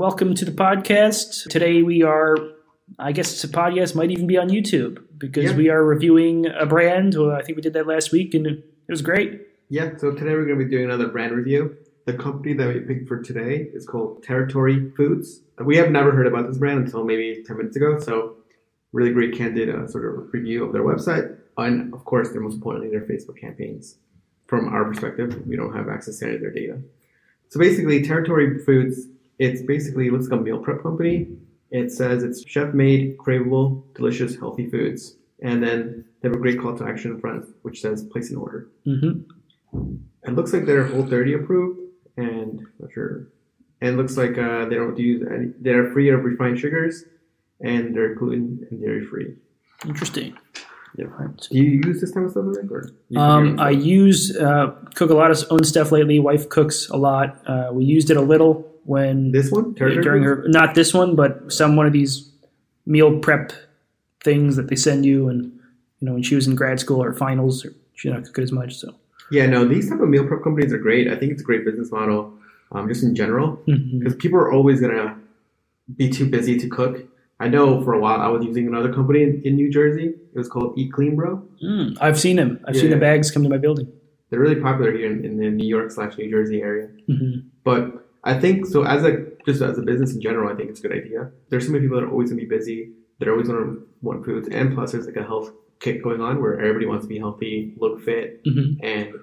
Welcome to the podcast. Today we are, I guess the podcast might even be on YouTube because Yeah. we are reviewing a brand. Well, I think we did that last week and it was great. Yeah, so today we're going to be doing another brand review. The company that we picked for today is called Territory Foods. We have never heard about this brand until maybe 10 minutes ago, so really great candid uh, sort of review of their website. And of course, their most importantly, their Facebook campaigns. From our perspective, we don't have access to any of their data. So basically, Territory Foods, it's basically, it looks like a meal prep company. It says it's chef made, craveable, delicious, healthy foods. And then they have a great call to action in front, which says place an order. hmm It looks like they're Whole 30 approved, and not sure. And it looks like uh, they don't use any. They're free of refined sugars, and they're gluten and dairy free. Interesting. Yeah. Do you use this type of stuff, or you cook your Um, I use uh, cook a lot of own stuff lately. Wife cooks a lot. Uh, we used it a little when this one Territory during her not this one, but some one of these meal prep things that they send you. And you know when she was in grad school or finals, she did not cook it as much. So Yeah, no, these type of meal prep companies are great. I think it's a great business model, um, just in general, because people are always gonna be too busy to cook. I know for a while I was using another company in, in New Jersey. It was called Eat Clean Bro. Mm, I've seen them. I've seen Yeah. the bags come to my building. They're really popular here in, in the New York slash New Jersey area. hmm But I think so as a just as a business in general, I think it's a good idea. There's so many people that are always gonna be busy. They're always gonna want foods, and plus there's like a health kick going on where everybody wants to be healthy, look fit, hmm and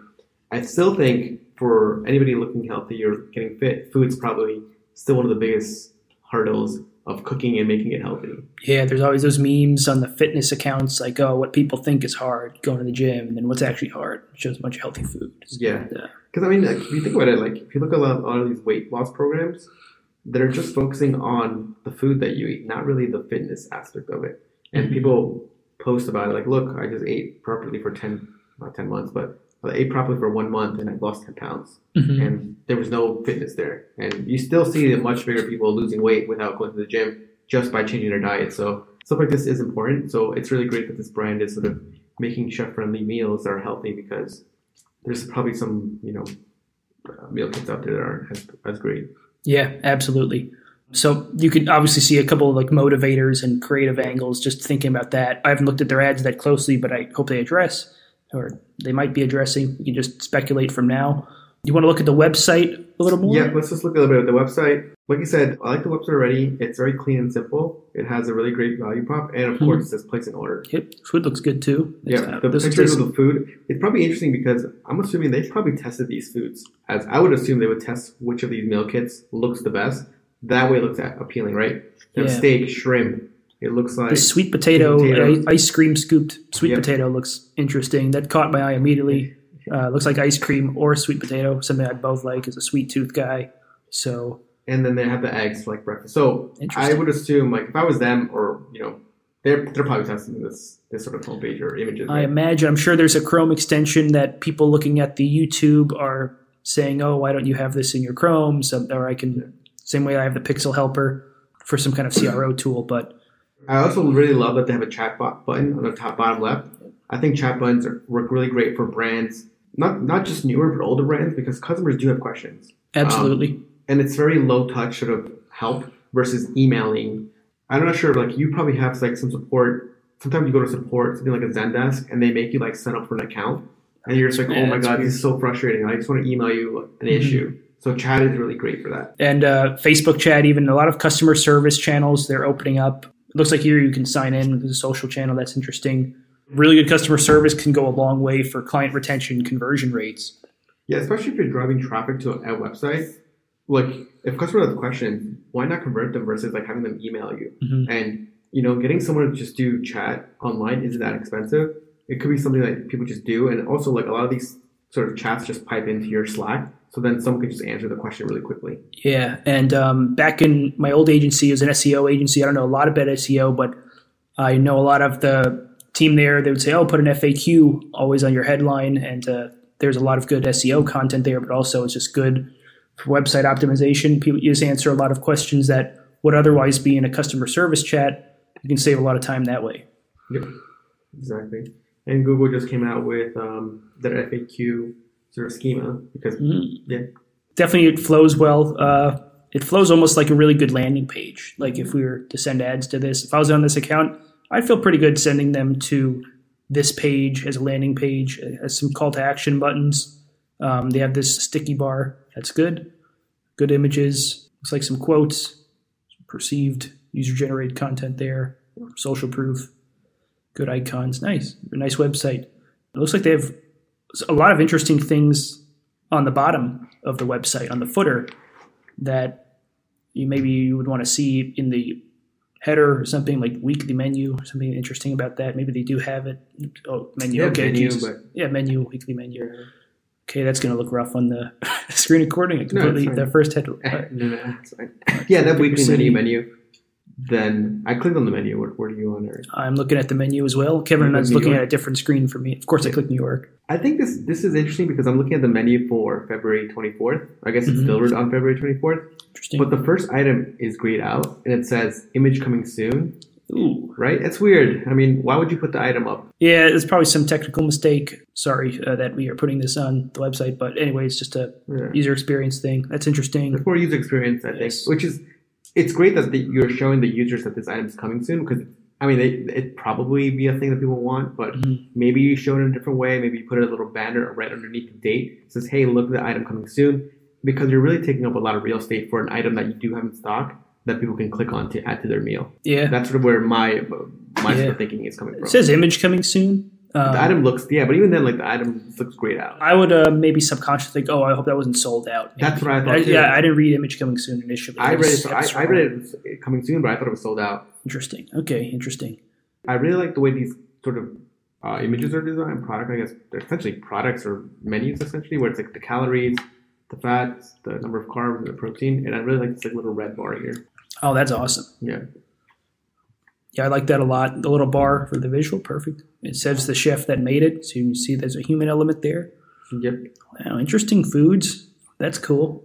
I still think for anybody looking healthy or getting fit, food's probably still one of the biggest hurdles of cooking and making it healthy. Yeah, there's always those memes on the fitness accounts like, oh, what people think is hard, going to the gym, and then what's actually hard. Shows a bunch of healthy food. Yeah. Because I mean, like, if you think about it, like if you look at a lot, a lot of these weight loss programs, they're just focusing on the food that you eat, not really the fitness aspect of it. And Mhm. people post about it, like, look, I just ate properly for ten, not ten months, but I ate properly for one month and I lost ten pounds, mhm. and there was no fitness there. And you still see the much bigger people losing weight without going to the gym just by changing their diet. So stuff like this is important. So it's really great that this brand is sort of making chef-friendly meals that are healthy because there's probably some, you know, uh, meal kits out there that aren't as, as great. Yeah, absolutely. So you could obviously see a couple of like motivators and creative angles just thinking about that. I haven't looked at their ads that closely, but I hope they address or they might be addressing. We can just speculate from now. You want to look at the website a little more? Yeah, let's just look a little bit at the website. Like you said, I like the website already. It's very clean and simple. It has a really great value prop, and of Mhm. course, it says place an order. Yep. Food looks good too. Yeah, Uh, the this pictures of the food. It's probably interesting because I'm assuming they probably tested these foods. As I would assume they would test which of these meal kits looks the best. That way, it looks appealing, right? Yeah. steak, shrimp. It looks like the sweet potato, potato. ice cream scooped sweet Yep. potato looks interesting. That caught my eye immediately. Uh, looks like ice cream or sweet potato, something I both like as a sweet tooth guy. So and then they have the eggs for like breakfast. So I would assume, like, if I was them, or you know, they're they're probably testing this this sort of homepage or images. I imagine, I'm sure there's a Chrome extension that people looking at the YouTube are saying, "Oh, why don't you have this in your Chrome?" So, or I can same way I have the Pixel Helper for some kind of CRO tool. But I also really love that they have a chat bot button on the top bottom left. I think chat buttons are, work really great for brands, not not just newer but older brands, because customers do have questions, absolutely, and it's very low touch sort of help versus emailing. I'm not sure, like you probably have like some support. Sometimes you go to support something like a Zendesk, and they make you like sign up for an account, and you're just like, Yeah, oh my god, weird. this is so frustrating. I just want to email you an Mhm. issue. So chat is really great for that. and uh, Facebook chat, even a lot of customer service channels they're opening up. It looks like here you can sign in with a social channel. That's interesting. Really good customer service can go a long way for client retention conversion rates. Yeah, especially if you're driving traffic to a, website. Like, if customers have questions, why not convert them versus like having them email you? Mhm. And you know, getting someone to just do chat online isn't that expensive. It could be something that people just do, and also like a lot of these sort of chats just pipe into your Slack. So then someone can just answer the question really quickly. Yeah, and um, back in my old agency, it was an SEO agency. I don't know a lot about SEO, but I know a lot of the team there. They would say, "Oh, put an FAQ always on your headline," and uh, there's a lot of good SEO content there, but also it's just good for website optimization. People just answer a lot of questions that would otherwise be in a customer service chat. You can save a lot of time that way. Yep, exactly. And Google just came out with um, their FAQ sort of schema because Mm-hmm. yeah, Definitely, it flows well. Uh, it flows almost like a really good landing page. Like if we were to send ads to this, if I was on this account, I'd feel pretty good sending them to this page as a landing page. It has some call to action buttons. Um, they have this sticky bar. That's good. Good images. Looks like some quotes. Some perceived user generated content there. Social proof. Good icons. Nice. Nice website. It looks like they have a lot of interesting things on the bottom of the website, on the footer, that you maybe you would want to see in the header or something like weekly menu, something interesting about that. Maybe they do have it. Oh, menu. Yeah, okay, menu, but- yeah, menu, weekly menu. Okay, that's going to look rough on the screen recording. No, it's completely fine. the first head. no, no, uh, yeah, that weekly menu menu. Then I clicked on the menu. What, what are you on there? I'm looking at the menu as well. Kevin is York. looking at a different screen for me. Of course, I click New York. I think this this is interesting because I'm looking at the menu for February 24th. I guess it's Mhm. delivered on February 24th. Interesting. But the first item is grayed out and it says image coming soon. Ooh. Right? That's weird. I mean, why would you put the item up? Yeah, it's probably some technical mistake. Sorry uh, that we are putting this on the website, but anyway, it's just a Yeah. user experience thing. That's interesting. It's more user experience, I think, which is it's great that the, you're showing the users that this item is coming soon because I mean, it it probably be a thing that people want, but Mhm. maybe you show it in a different way. Maybe you put a little banner right underneath the date says, "Hey, look at the item coming soon," because you're really taking up a lot of real estate for an item that you do have in stock that people can click on to add to their meal. Yeah, That's sort of where my my sort of thinking is coming from. it says image coming soon. Um, the item looks yeah, but even then, like the item looks great out. I would uh, maybe subconsciously think, oh, I hope that wasn't sold out. That's what I thought. I- too. yeah, I didn't read image coming soon initially. I read it. I, I read it coming soon, but I thought it was sold out. Interesting. Okay, interesting. I really like the way these sort of uh, images are designed. Product, I guess, they're essentially products or menus, essentially, where it's like the calories, the fats, the number of carbs, and the protein. And I really like this like little red bar here. Oh, that's awesome. Yeah, Yeah, I like that a lot. The little bar for the visual, perfect. It says the chef that made it, so you can see there's a human element there. yep. Wow, interesting foods. That's cool.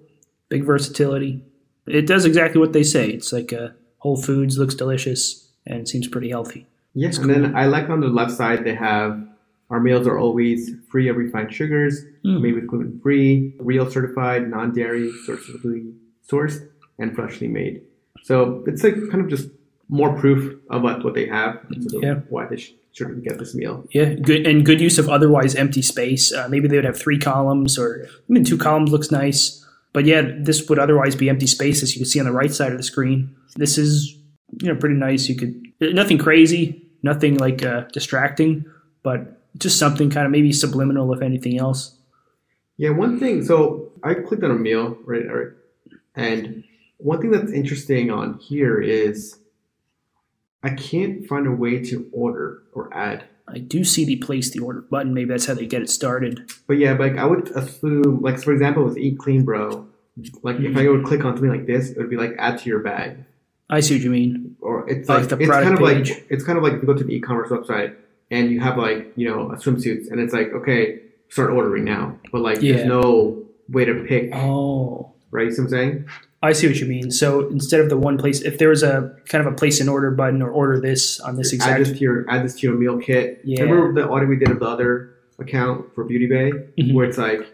Big versatility. It does exactly what they say. It's like uh, Whole Foods looks delicious and seems pretty healthy. Yeah, and then I like on the left side they have our meals are always free of refined sugars, Mm. made with gluten free, real certified, non dairy, sourcefully sourced, and freshly made. So it's like kind of just more proof of what, they have, and sort of Yeah. why they sh- should get this meal. Yeah, good and good use of otherwise empty space. Uh, maybe they would have three columns, or I mean, two columns looks nice. But yeah, this would otherwise be empty space, as you can see on the right side of the screen. This is you know pretty nice. You could nothing crazy, nothing like uh, distracting, but just something kind of maybe subliminal, if anything else. Yeah, one thing. So I clicked on a meal, right? Right. And one thing that's interesting on here is I can't find a way to order or add. I do see the place the order button. Maybe that's how they get it started. But yeah, like I would assume, like for example, with Eat Clean Bro, like if I would click on something like this, it would be like add to your bag, I see what you mean. or it's Like like, the it's kind of page. like it's kind of like you go to the e-commerce website and you have like you know a swimsuits, and it's like okay, start ordering now, but like Yeah. there's no way to pick, Oh, right? You see what I'm saying? I see what you mean. So instead of the one place, if there was a kind of a place an order button or order this on this exact, add this to your add this to your meal kit. Yeah. Remember the audit we did of the other account for Beauty Bay, Mhm. where it's like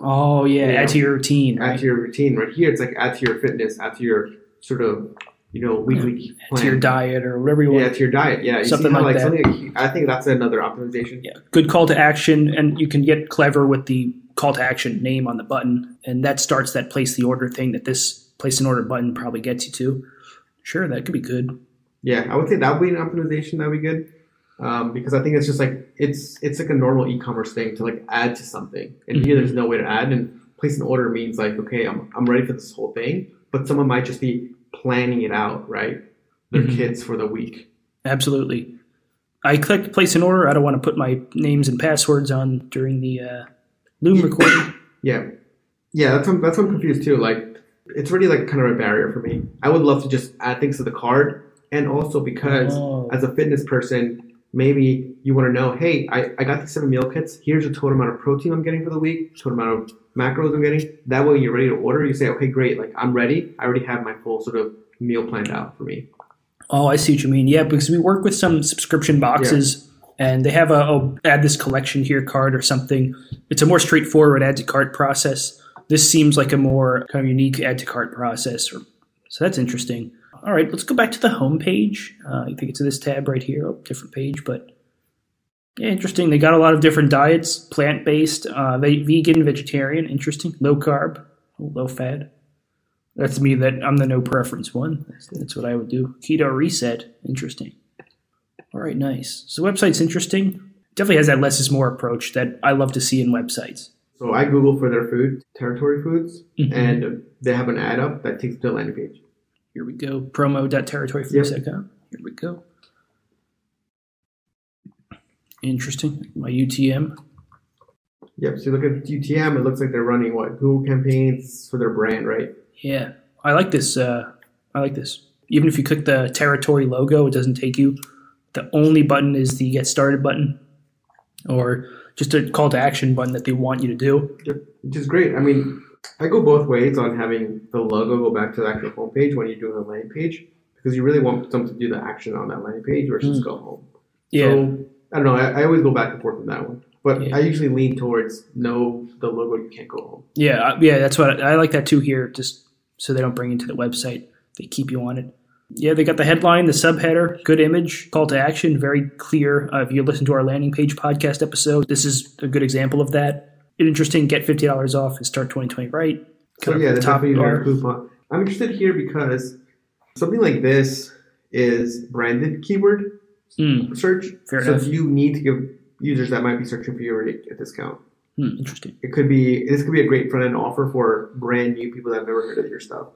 oh yeah, Yeah. add to your routine, add right? to your routine. Right here, it's like add to your fitness, add to your sort of you know weekly Add to your diet or whatever you want. Yeah, to your diet. Yeah, you Something how, like like, that. something. I think that's another optimization. Yeah, good call to action, and you can get clever with the call to action name on the button, and that starts that place the order thing that this place an order button probably gets you to. Sure, that could be good. Yeah, I would say that would be an optimization. That would be good. Um, because I think it's just like it's it's like a normal e-commerce thing to like add to something, and here Mhm. there's no way to add. And place an order means like okay, I'm I'm ready for this whole thing, but someone might just be planning it out, right? Their Mhm. kits for the week. Absolutely. I clicked place an order. I don't want to put my names and passwords on during the uh, Loom Yeah. recording. Yeah, yeah. That's that's what I'm confused too. Like, it's really like kind of a barrier for me. I would love to just add things to the card, and also because Oh. as a fitness person, maybe you want to know, hey, I, I got these seven meal kits. Here's the total amount of protein I'm getting for the week, total amount of macros I'm getting. That way, you're ready to order. You say, okay, great. Like I'm ready. I already have my full sort of meal planned out for me. Oh, I see what you mean. Yeah, because we work with some subscription boxes and they have a oh, add this collection here card or something. It's a more straightforward add to cart process. This seems like a more kind of unique add to cart process. Or, so that's interesting. All right, let's go back to the home page. Uh, I think it's this tab right here, oh, different page, but yeah, interesting. They got a lot of different diets, plant based, uh, ve- vegan, vegetarian, interesting, low carb, low fat. That's me. That I'm the no preference one. That's, that's what I would do. Keto reset. Interesting. All right, nice. So the website's interesting. Definitely has that less is more approach that I love to see in websites. So I Google for their food, territory foods, Mhm. and they have an ad up that takes to the landing page. Here we go. Promo.territoryfoods.com. Here we go. Interesting. My UTM. Yep. So you look at UTM, it looks like they're running what Google campaigns for their brand, right? Yeah, I like this. Uh, I like this. Even if you click the territory logo, it doesn't take you. The only button is the get started button, or just a call to action button that they want you to do. Yep. Which is great. I mean, I go both ways on having the logo go back to the actual homepage when you're doing a landing page because you really want them to do the action on that landing page versus Mm. go home. Yeah, So I don't know. I, I always go back and forth on that one, but Yeah. I usually lean towards no, the logo you can't go home. yeah, yeah. That's what I, I like that too here, just so they don't bring you to the website. They keep you on it. Yeah, they got the headline, the subheader, good image, call to action, very clear. Uh, if you listen to our landing page podcast episode, this is a good example of that. Interesting, get fifty dollars off and start twenty twenty right. So Kind of yeah, the top their coupon. I'm interested here because something like this is branded keyword Mm, search. Fair so enough. you need to give users that might be searching for you already a discount. mm, interesting. It could be this could be a great front end offer for brand new people that have never heard of your stuff.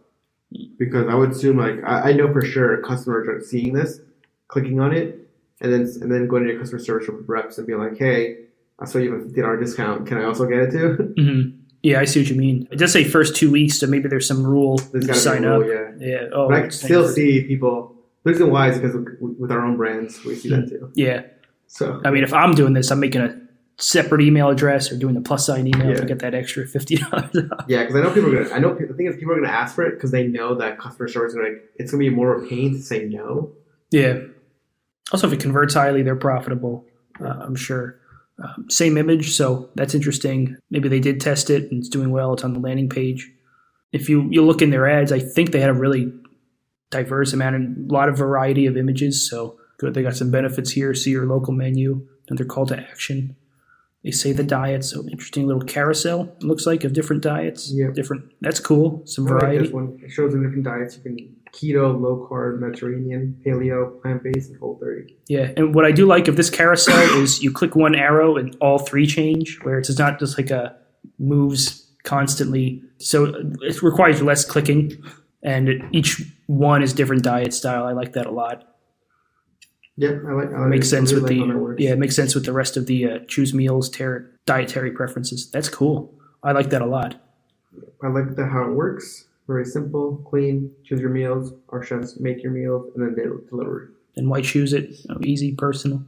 Because I would assume like I, I know for sure customers are seeing this, clicking on it, and then and then going to your customer service reps and be like, hey, I saw you have a fifty dollar discount. Can I also get it too? hmm Yeah, I see what you mean. It does say first two weeks, so maybe there's some rule There's to sign rule, up. yeah. Yeah. Oh, But I can still see people. The reason why is because with our own brands, we see that too. Yeah. So I mean, if I'm doing this, I'm making a separate email address or doing the plus sign email Yeah. to get that extra fifty dollars yeah, because I know people are gonna. I know the thing is people are gonna ask for it because they know that customer service is gonna. It's gonna be more of a pain to say no. Yeah. Also, if it converts highly, they're profitable. Uh, I'm sure. Um, same image, so that's interesting. Maybe they did test it and it's doing well. It's on the landing page. If you you look in their ads, I think they had a really diverse amount and a lot of variety of images. So good, they got some benefits here. See your local menu, another call to action. They say the diet, so interesting little carousel. It looks like of different diets. Yeah. different. That's cool. Some I like variety. this one. It shows the different diets. You can keto, low carb, Mediterranean, paleo, plant based, and whole 30. Yeah, and what I do like of this carousel is you click one arrow and all three change, where it's not just like a moves constantly. So it requires less clicking, and each one is different diet style. I like that a lot. Yep, I like. I like makes sense really with like the yeah, it makes sense with the rest of the uh, choose meals, ter- dietary preferences. That's cool. I like that a lot. I like the how it works. Very simple, clean. Choose your meals. Our chefs make your meals, and then they deliver. And why choose it? Know, easy, personal.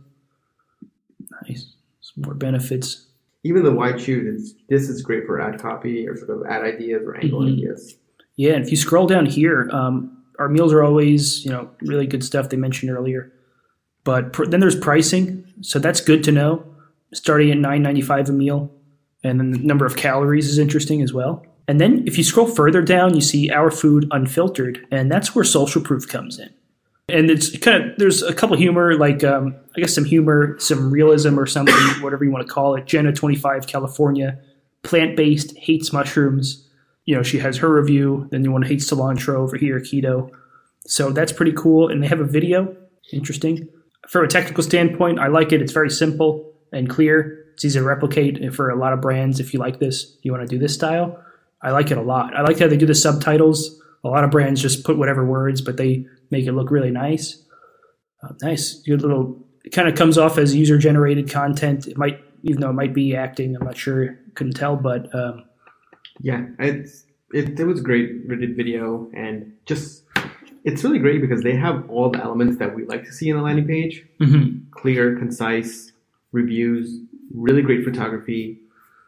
Nice. Some more benefits. Even the why choose. This is great for ad copy or sort of ad ideas or angle Mhm. ideas. Yeah, and if you scroll down here, um, our meals are always, you know, really good stuff they mentioned earlier. But pr- then there's pricing, so that's good to know. Starting at nine ninety five a meal, and then the number of calories is interesting as well. And then if you scroll further down, you see our food unfiltered, and that's where social proof comes in. And it's kind of there's a couple humor, like um, I guess some humor, some realism, or something, whatever you want to call it. Jenna twenty five California, plant based, hates mushrooms you know, she has her review. Then you want to hate cilantro over here, keto. So that's pretty cool. And they have a video. Interesting. From a technical standpoint, I like it. It's very simple and clear. It's easy to replicate for a lot of brands. If you like this, you want to do this style. I like it a lot. I like how they do the subtitles. A lot of brands just put whatever words, but they make it look really nice. Uh, nice. Good little. It kind of comes off as user generated content. It might even though it might be acting. I'm not sure, couldn't tell, but um, Yeah, it's it, it was great Reddit video and just it's really great because they have all the elements that we like to see in a landing page. mhm. Clear, concise reviews, really great photography,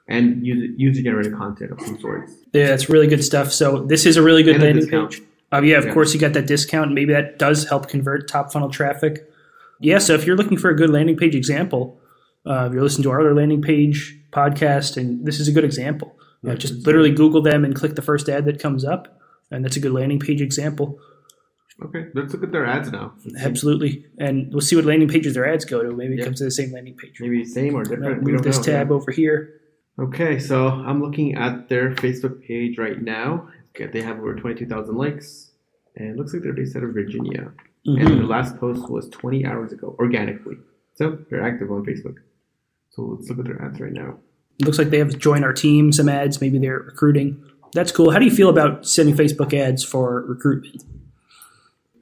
and user user generated content of some sorts. yeah, that's really good stuff. So this is a really good And landing page. Uh, yeah, of Yeah. course you got that discount. Maybe that does help convert top funnel traffic. Yeah, so if you're looking for a good landing page example, uh, if you're listening to our other landing page podcast, and this is a good example. Uh, just literally Google them and click the first ad that comes up, and that's a good landing page example. Okay, let's look at their ads now. Absolutely, and we'll see what landing pages their ads go to. Maybe it comes to the same landing page. Maybe same or different. we Move this know. tab over here. Okay, so I'm looking at their Facebook page right now. Okay, they have over 22,000 likes, and it looks like they're based out of Virginia. And Mhm. their last post was 20 hours ago, organically. So they're active on Facebook. So let's look at their ads right now. Looks like they have join our team. Some ads. Maybe they're recruiting. That's cool. How do you feel about sending Facebook ads for recruitment?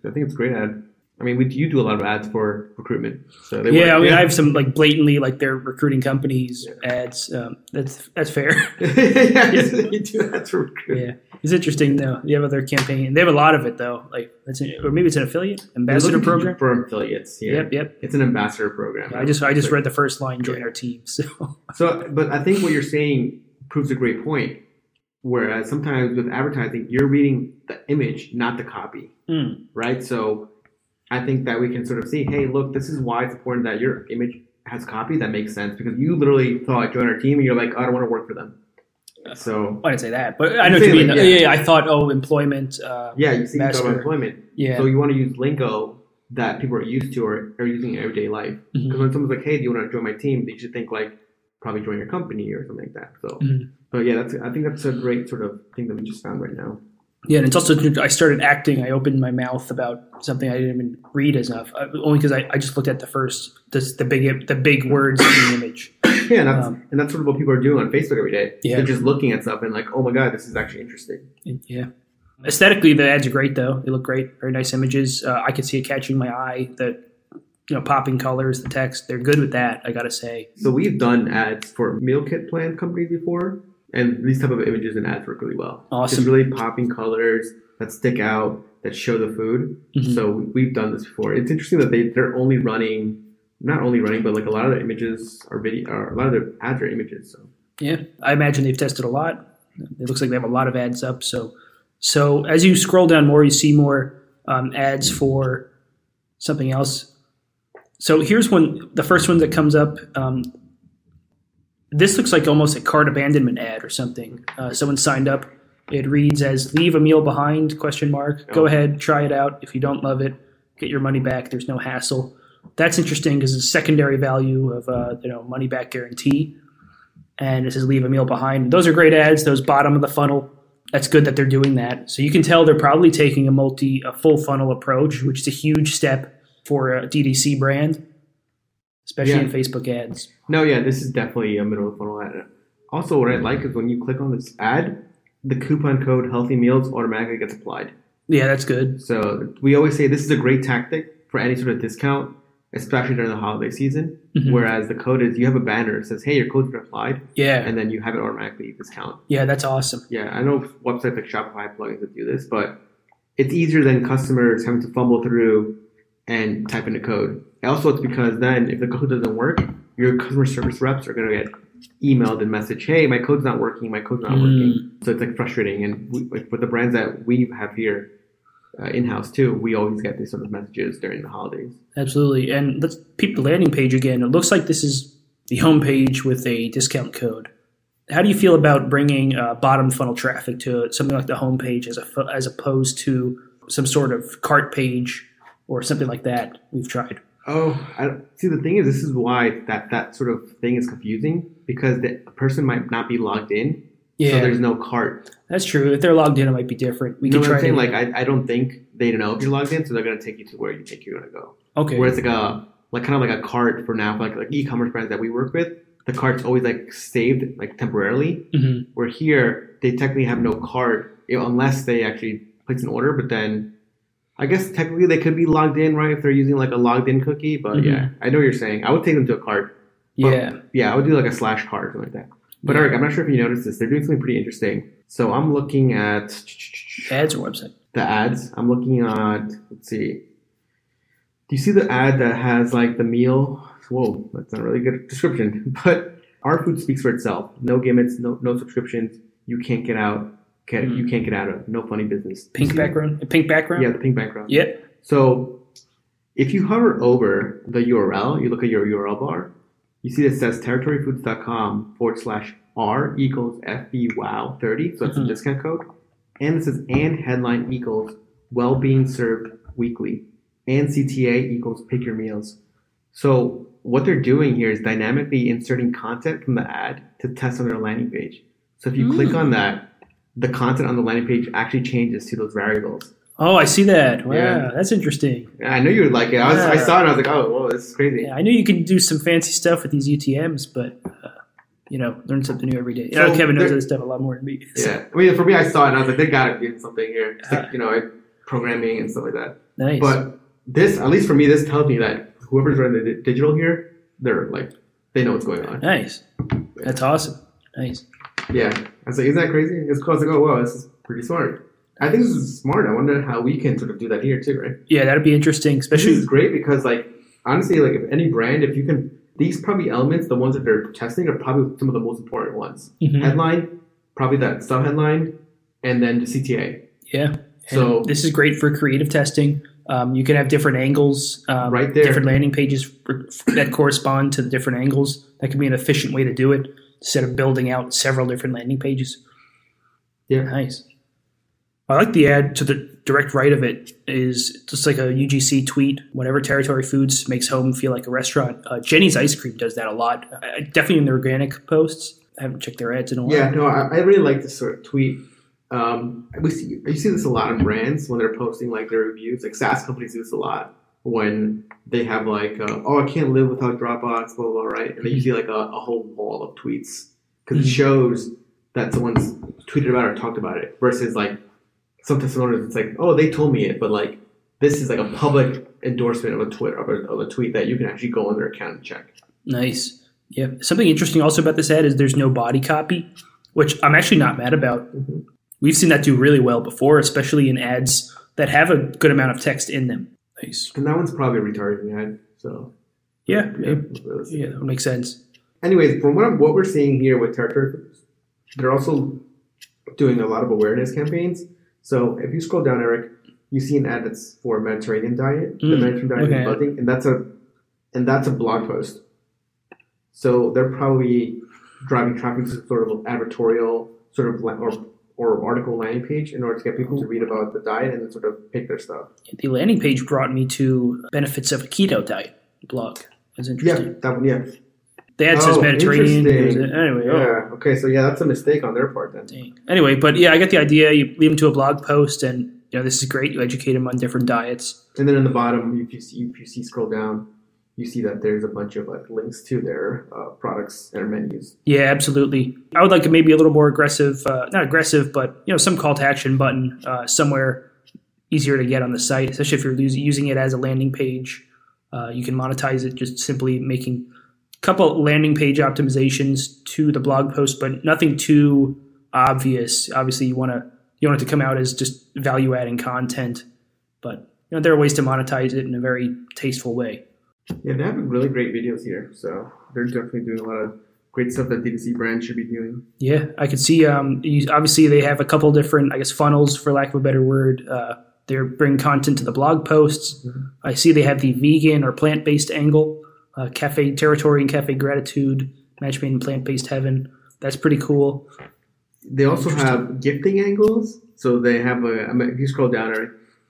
I think it's a great ad. I mean, we, you do a lot of ads for recruitment. So they Yeah, I work- mean, I have some like blatantly like they're recruiting companies ads. Um, that's that's fair. yeah, you do ads for recruitment. yeah, it's interesting though. You have other campaign. They have a lot of it though. Like that's an, or maybe it's an affiliate ambassador program. for affiliates. Yeah. Yep, yep. It's an ambassador program. I just I just read the first line. Join our team. So So, but I think what you're saying proves a great point. Whereas sometimes with advertising, you're reading the image, not the copy, Mm, right? So, I think that we can sort of see, hey, look, this is why it's important that your image has copy. That makes sense because you literally thought join our team, and you're like, oh, I don't want to work for them. So, I didn't say that, but I know what you mean. like, yeah. yeah. yeah, I thought oh employment. Uh, yeah, you see, Master. about employment. yeah. So you want to use lingo that people are used to or are using in everyday life. Mhm. Because when someone's like, "Hey, do you want to join my team?" They should think like, probably join your company or something like that. So, Mhm. But yeah, that's I think that's a great sort of thing that we just found right now. Yeah, and it's also I started acting. I opened my mouth about something I didn't even read as enough, uh, only because I, I just looked at the first the, the big the big words in the image. Yeah, and that's Um, and that's sort of what people are doing on Facebook every day. Yeah. They're just looking at stuff and like, oh my god, this is actually interesting. Yeah, aesthetically the ads are great though. They look great, very nice images. Uh, I could see it catching my eye. The you know popping colors, the text, they're good with that. I gotta say. So we've done ads for meal kit plan companies before, and these type of images and ads work really well. Awesome. Just really popping colors that stick out that show the food. Mhm. So we've done this before. It's interesting that they they're only running, not only running, but like a lot of their images are video, or a lot of their ads are images. So Yeah, I imagine they've tested a lot. It looks like they have a lot of ads up. So, so as you scroll down more, you see more um, ads for something else. So here's one. The first one that comes up. Um, this looks like almost a cart abandonment ad or something. Uh, someone signed up. It reads as "Leave a meal behind?" Question mark. Go ahead, try it out. If you don't love it, get your money back. There's no hassle. That's interesting because it's secondary value of uh, you know money back guarantee and it says leave a meal behind. Those are great ads. Those bottom of the funnel. That's good that they're doing that. So you can tell they're probably taking a multi, a full funnel approach, which is a huge step for a D2C brand, especially Yeah. in Facebook ads. no, yeah, this is definitely a middle of funnel ad. Also, what I like is when you click on this ad, the coupon code Healthy Meals automatically gets applied. Yeah, that's good. So we always say this is a great tactic for any sort of discount, especially during the holiday season. Mhm. Whereas the code is you have a banner that says, "Hey, your code's been applied," Yeah, and then you have it automatically discount. yeah, that's awesome. Yeah, I know websites like Shopify plugins that do this, but it's easier than customers having to fumble through and type in a code. Also, it's because then if the code doesn't work, your customer service reps are going to get emailed and message, "Hey, my code's not working. My code's not Mm. working." So it's like frustrating. And we, like, with the brands that we have here uh, in house too, we always get these sort of messages during the holidays. Absolutely. And let's peep the landing page again. It looks like this is the home page with a discount code. How do you feel about bringing uh, bottom funnel traffic to something like the home page as, a, as opposed to some sort of cart page or something like that we've tried? Oh, I, see. The thing is, this is why that that sort of thing is confusing because the person might not be logged in, so there's no cart. that's true. If they're logged in, it might be different. We You know can what try I'm saying? Like, I, I don't think they know if you're logged in, so they're gonna take you to where you think you're gonna go. okay. Where it's like a like kind of like a cart for now, like like e-commerce brands that we work with. The cart's always like saved like temporarily. Mhm. Where here they technically have no cart you know, unless they actually place an order. But then I guess technically they could be logged in, right? If they're using like a logged in cookie. But Mhm. yeah, I know what you're saying. I would take them to a cart. Yeah. yeah, I would do like a slash card or something like that. But Eric, I'm not sure if you noticed this. They're doing something pretty interesting. So I'm looking at Ads or website. the ads. I'm looking at let's see. Do you see the ad that has like the meal? Whoa, that's not a really good description. But our food speaks for itself. No gimmicks, no no subscriptions. You can't get out. Can, You can't get out of. No funny business. Pink that? background. A pink background. Yeah, the pink background. Yeah. So if you hover over the URL, you look at your URL bar, you see that it says territoryfoods.com forward slash R equals FBWOW30. So that's Mhm. a discount code. And it says and headline equals well being served weekly. And CTA equals pick your meals. So what they're doing here is dynamically inserting content from the ad to test on their landing page. So if you click Mm. on that, the content on the landing page actually changes to those variables. Oh, I see that. Wow, Yeah. that's interesting. Yeah, I knew you would like it. I, was, I saw it and I was like, oh, whoa, this is crazy. Yeah, I knew you could do some fancy stuff with these UTMs, but uh, you know, learn something new every day. So Yeah, Kevin knows this stuff a lot more than me. so- Yeah. I mean, for me, I saw it and I was like, they got to do something here. It's like, Uh, you know, programming and stuff like that. Nice. But this, at least for me, this tells me that whoever's running the digital here, they're like, they know what's going on. nice. That's awesome. Nice. Yeah. I was like, isn't that crazy? It's close to go, whoa, this is pretty smart. I think this is smart. I wonder how we can sort of do that here too, right? Yeah, that'd be interesting, This especially. is great because, like, honestly, like, if any brand, if you can, these probably elements, the ones that they're testing, are probably some of the most important ones. Mhm. Headline, probably that sub headline, and then the CTA. Yeah. So- And this is great for creative testing. Um, you can have different angles, um, Right there. different landing pages for, that correspond to the different angles. That can be an efficient way to do it instead of building out several different landing pages. Yeah. Nice. I like the ad to the direct right of it is just like a UGC tweet. Whatever Territory Foods makes home feel like a restaurant. Uh, Jeni's Ice Cream does that a lot. I, definitely in the organic posts. I haven't checked their ads in a while. Yeah, no, I, I really like this sort of tweet. Um, we see, you see this a lot in brands when they're posting like their reviews. Like SaaS companies do this a lot when they have like, uh, oh, I can't live without Dropbox, blah blah, blah right? And then you see like a, a whole wall of tweets because it Mhm. shows that someone's tweeted about it or talked about it. Versus like some testimonials, it's like, oh, they told me it, but like this is like a public endorsement of a tweet of a, of a tweet that you can actually go on their account and check. Nice. Yeah. Something interesting also about this ad is there's no body copy, which I'm actually not mad about. Mhm. We've seen that do really well before, especially in ads that have a good amount of text in them. Nice. And that one's probably a retargeting ad. So Yeah. yeah, Yeah, that makes sense. anyways, from what, I'm, what we're seeing here with Foods, they're also doing a lot of awareness campaigns. So if you scroll down, Eric, you see an ad that's for Mediterranean diet. the Mm, Mediterranean diet okay. is buzzing, and that's a and that's a blog post. So they're probably driving traffic to sort of advertorial sort of or or article landing page in order to get people to read about the diet and sort of pick their stuff. The landing page brought me to benefits of a keto diet blog. That's interesting. Yeah, that one. Yeah. The ad says Oh, Mediterranean. there's interesting. a- Anyway, oh, Yeah. Okay. So yeah, that's a mistake on their part then. dang. Anyway, but yeah, I get the idea. You lead them to a blog post, and you know this is great. You educate them on different diets. And then in the bottom, if you see, if you see scroll down, you see that there's a bunch of like links to their uh, products and menus. Yeah, absolutely. I would like maybe a little more aggressive, uh, not aggressive, but you know, some call to action button uh, somewhere easier to get on the site, especially if you're using it as a landing page. Uh, you can monetize it just simply making a couple landing page optimizations to the blog post, but nothing too obvious. Obviously, you want to you want it to come out as just value adding content, but you know there are ways to monetize it in a very tasteful way. Yeah, they have really great videos here, so they're definitely doing a lot of great stuff that D2C brands should be doing. Yeah, I could see. Um, you, obviously, they have a couple different, I guess, funnels for lack of a better word. Uh, they're bringing content to the blog posts. Mhm. I see they have the vegan or plant based angle, uh, cafe territory and cafe gratitude, match made in plant based heaven. That's pretty cool. They also have gifting angles, so they have a. I mean, if you scroll down,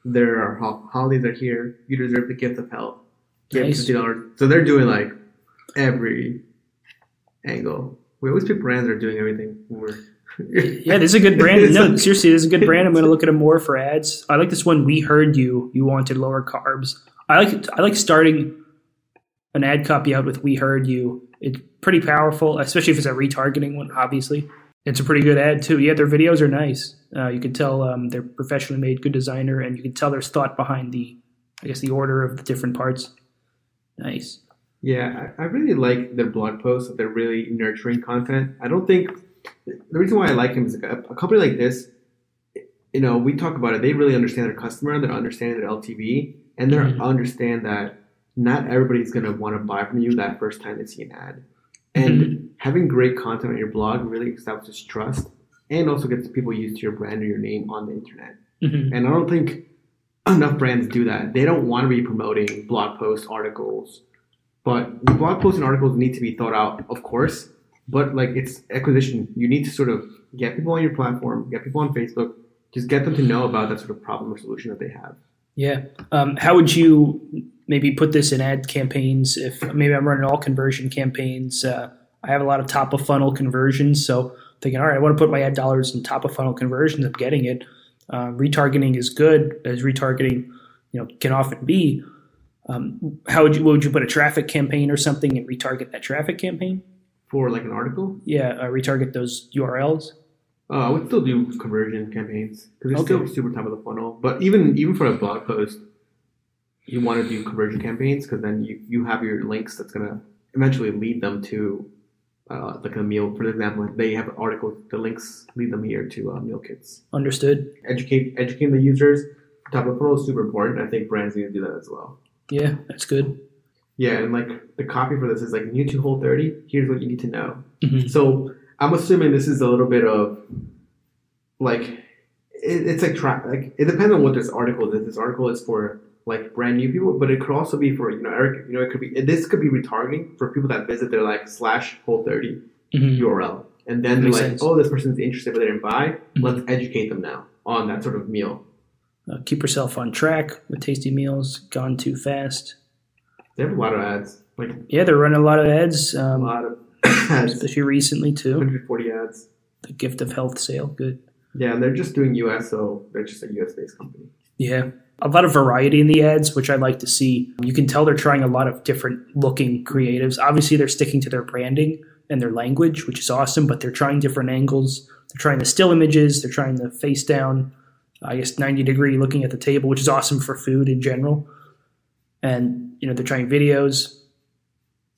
there are holidays are here. You deserve the gift of health. Give Nice. dollars. So they're doing like every angle. We always pick brands that are doing everything. We're Yeah, this is a good brand. No, seriously, this is a good brand. I'm going to look at them more for ads. I like this one. We heard you. You wanted lower carbs. I like. I like starting an ad copy out with "We heard you." It's pretty powerful, especially if it's a retargeting one. Obviously, it's a pretty good ad too. Yeah, their videos are nice. Uh, you can tell um, they're professionally made, good designer, and you can tell there's thought behind the, I guess, the order of the different parts. Nice. Yeah, I, I really like their blog posts. They're really nurturing content. I don't think the reason why I like him is a, a company like this. You know, we talk about it. They really understand their customer. They're understanding their LTV, and they Mhm. understand that not everybody's going to want to buy from you that first time they see an ad. And having great content on your blog really establishes trust, and also gets people used to your brand or your name on the internet. Mhm. And I don't think enough brands do that. They don't want to be promoting blog posts, articles. But blog posts and articles need to be thought out, of course. But like it's acquisition. You need to sort of get people on your platform, get people on Facebook, just get them to know about that sort of problem or solution that they have. Yeah. Um, how would you maybe put this in ad campaigns? If maybe I'm running all conversion campaigns, uh, I have a lot of top of funnel conversions. So thinking, all right, I want to put my ad dollars in top of funnel conversions. I'm getting it. Uh, retargeting is good, as retargeting, you know, can often be. Um, how would you? Would you put a traffic campaign or something and retarget that traffic campaign? For like an article, Yeah, uh, retarget those URLs. uh, I would still do conversion campaigns because it's Okay. still super top of the funnel. But even even for a blog post, you want to do conversion campaigns because then you, you have your links that's gonna eventually lead them to uh, like a meal. For example, they have articles. The links lead them here to uh, meal kits. Understood. Educate educating the users. Top of funnel is super important. I think brands need to do that as well. Yeah, that's good. Yeah, and like the copy for this is like new to whole thirty. Here's what you need to know. Mhm. So I'm assuming this is a little bit of like it, it's like tra- like it depends on what this article is. This article is for like brand new people, but it could also be for you know Eric. You know, it could be this could be retargeting for people that visit their like slash whole thirty Mhm. URL, and then they're like, sense. oh, this person's interested, but they didn't buy. Mhm. Let's educate them now on that sort of meal. Uh, keep yourself on track with tasty meals. Gone too fast. They have a lot of ads, like Yeah, they're running a lot of ads, a um, lot of ads, especially recently too. 140 ads. The gift of health sale, good. Yeah, and they're just doing US, so they're just a US based company. Yeah, a lot of variety in the ads, which I like to see. You can tell they're trying a lot of different looking creatives. Obviously, they're sticking to their branding and their language, which is awesome. But they're trying different angles. They're trying the still images. They're trying the face down. I guess ninety degree looking at the table, which is awesome for food in general. And you know they're trying videos,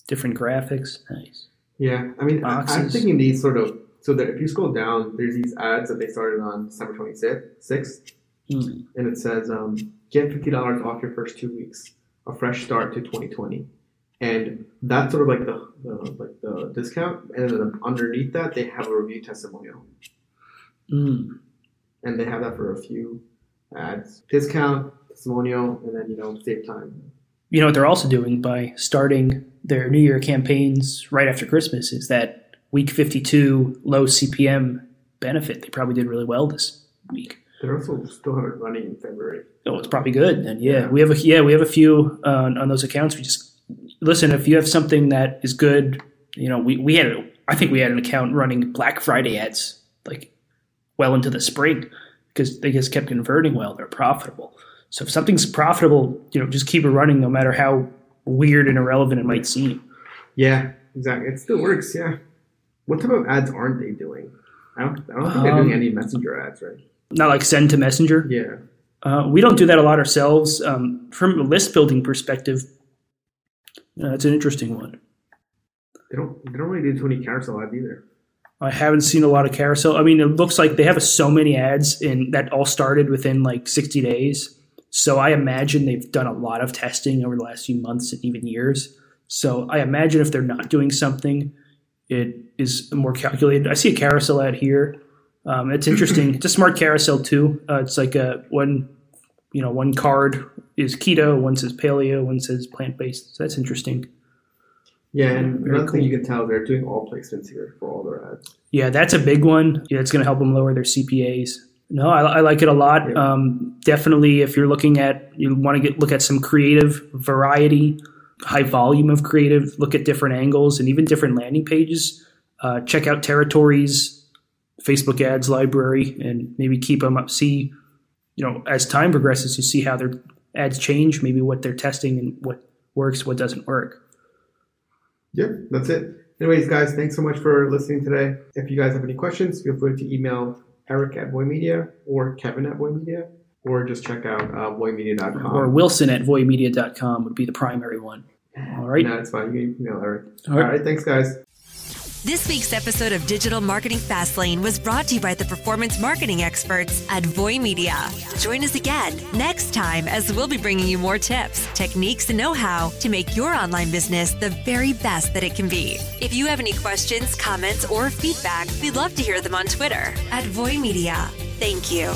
different graphics. Nice. Yeah, I mean, I, I'm Boxes. thinking these sort of. So that if you scroll down, there's these ads that they started on December 26th, Hmm. and it says, um, "Get fifty dollars off your first two weeks, a fresh start to 2020." And that's sort of like the, the like the discount, and then underneath that they have a review testimonial, Mm. and they have that for a few ads, discount, testimonial, and then you know save time. you know what they're also doing by starting their New Year campaigns right after Christmas is that week 52 low CPM benefit. They probably did really well this week. They're also still have it running in February. Oh, it's probably good. And yeah, we have a yeah we have a few uh, on, those accounts. We just listen if you have something that is good. You know, we we had a, I think we had an account running Black Friday ads like well into the spring because they just kept converting well. They're profitable. So if something's profitable, you know, just keep it running no matter how weird and irrelevant it might seem. Yeah, exactly. It still works. Yeah. What type of ads aren't they doing? I don't. I don't think they're doing Um, any messenger ads, right? Not like send to messenger. Yeah. Uh, we don't do that a lot ourselves. Um, from a list building perspective, uh, it's an interesting one. They don't. They don't really do too many carousel ads either. I haven't seen a lot of carousel. I mean, it looks like they have so many ads in that all started within like 60 days. So I imagine they've done a lot of testing over the last few months and even years. So I imagine if they're not doing something, it is more calculated. I see a carousel ad here. Um, it's interesting. it's a smart carousel too. Uh, it's like a one, you know, one card is keto, one says paleo, one says plant based. So that's interesting. Yeah, and Very another thing you can tell they're doing all placements here for all their ads. Yeah, that's a big one. Yeah, it's going to help them lower their CPAs. No, I, I like it a lot. Yeah. Um, definitely, if you're looking at you want to get look at some creative variety, high volume of creative, look at different angles and even different landing pages. Uh, check out Territories, Facebook ads library, and maybe keep them up. See, you know, as time progresses, you see how their ads change, maybe what they're testing and what works, what doesn't work. Yep, that's it. Anyways, guys, thanks so much for listening today. If you guys have any questions, feel free to email Eric at Voy Media or Kevin at Voy Media, or just check out uh, voymedia.com. Or Wilson at voymedia.com would be the primary one. All right. No, it's fine. You can email Eric. All All right. right. Thanks, guys. This week's episode of Digital Marketing Fastlane was brought to you by the performance marketing experts at Voy Media. Join us again next time as we'll be bringing you more tips, techniques, and know how to make your online business the very best that it can be. If you have any questions, comments, or feedback, we'd love to hear them on Twitter at Voy Media. Thank you.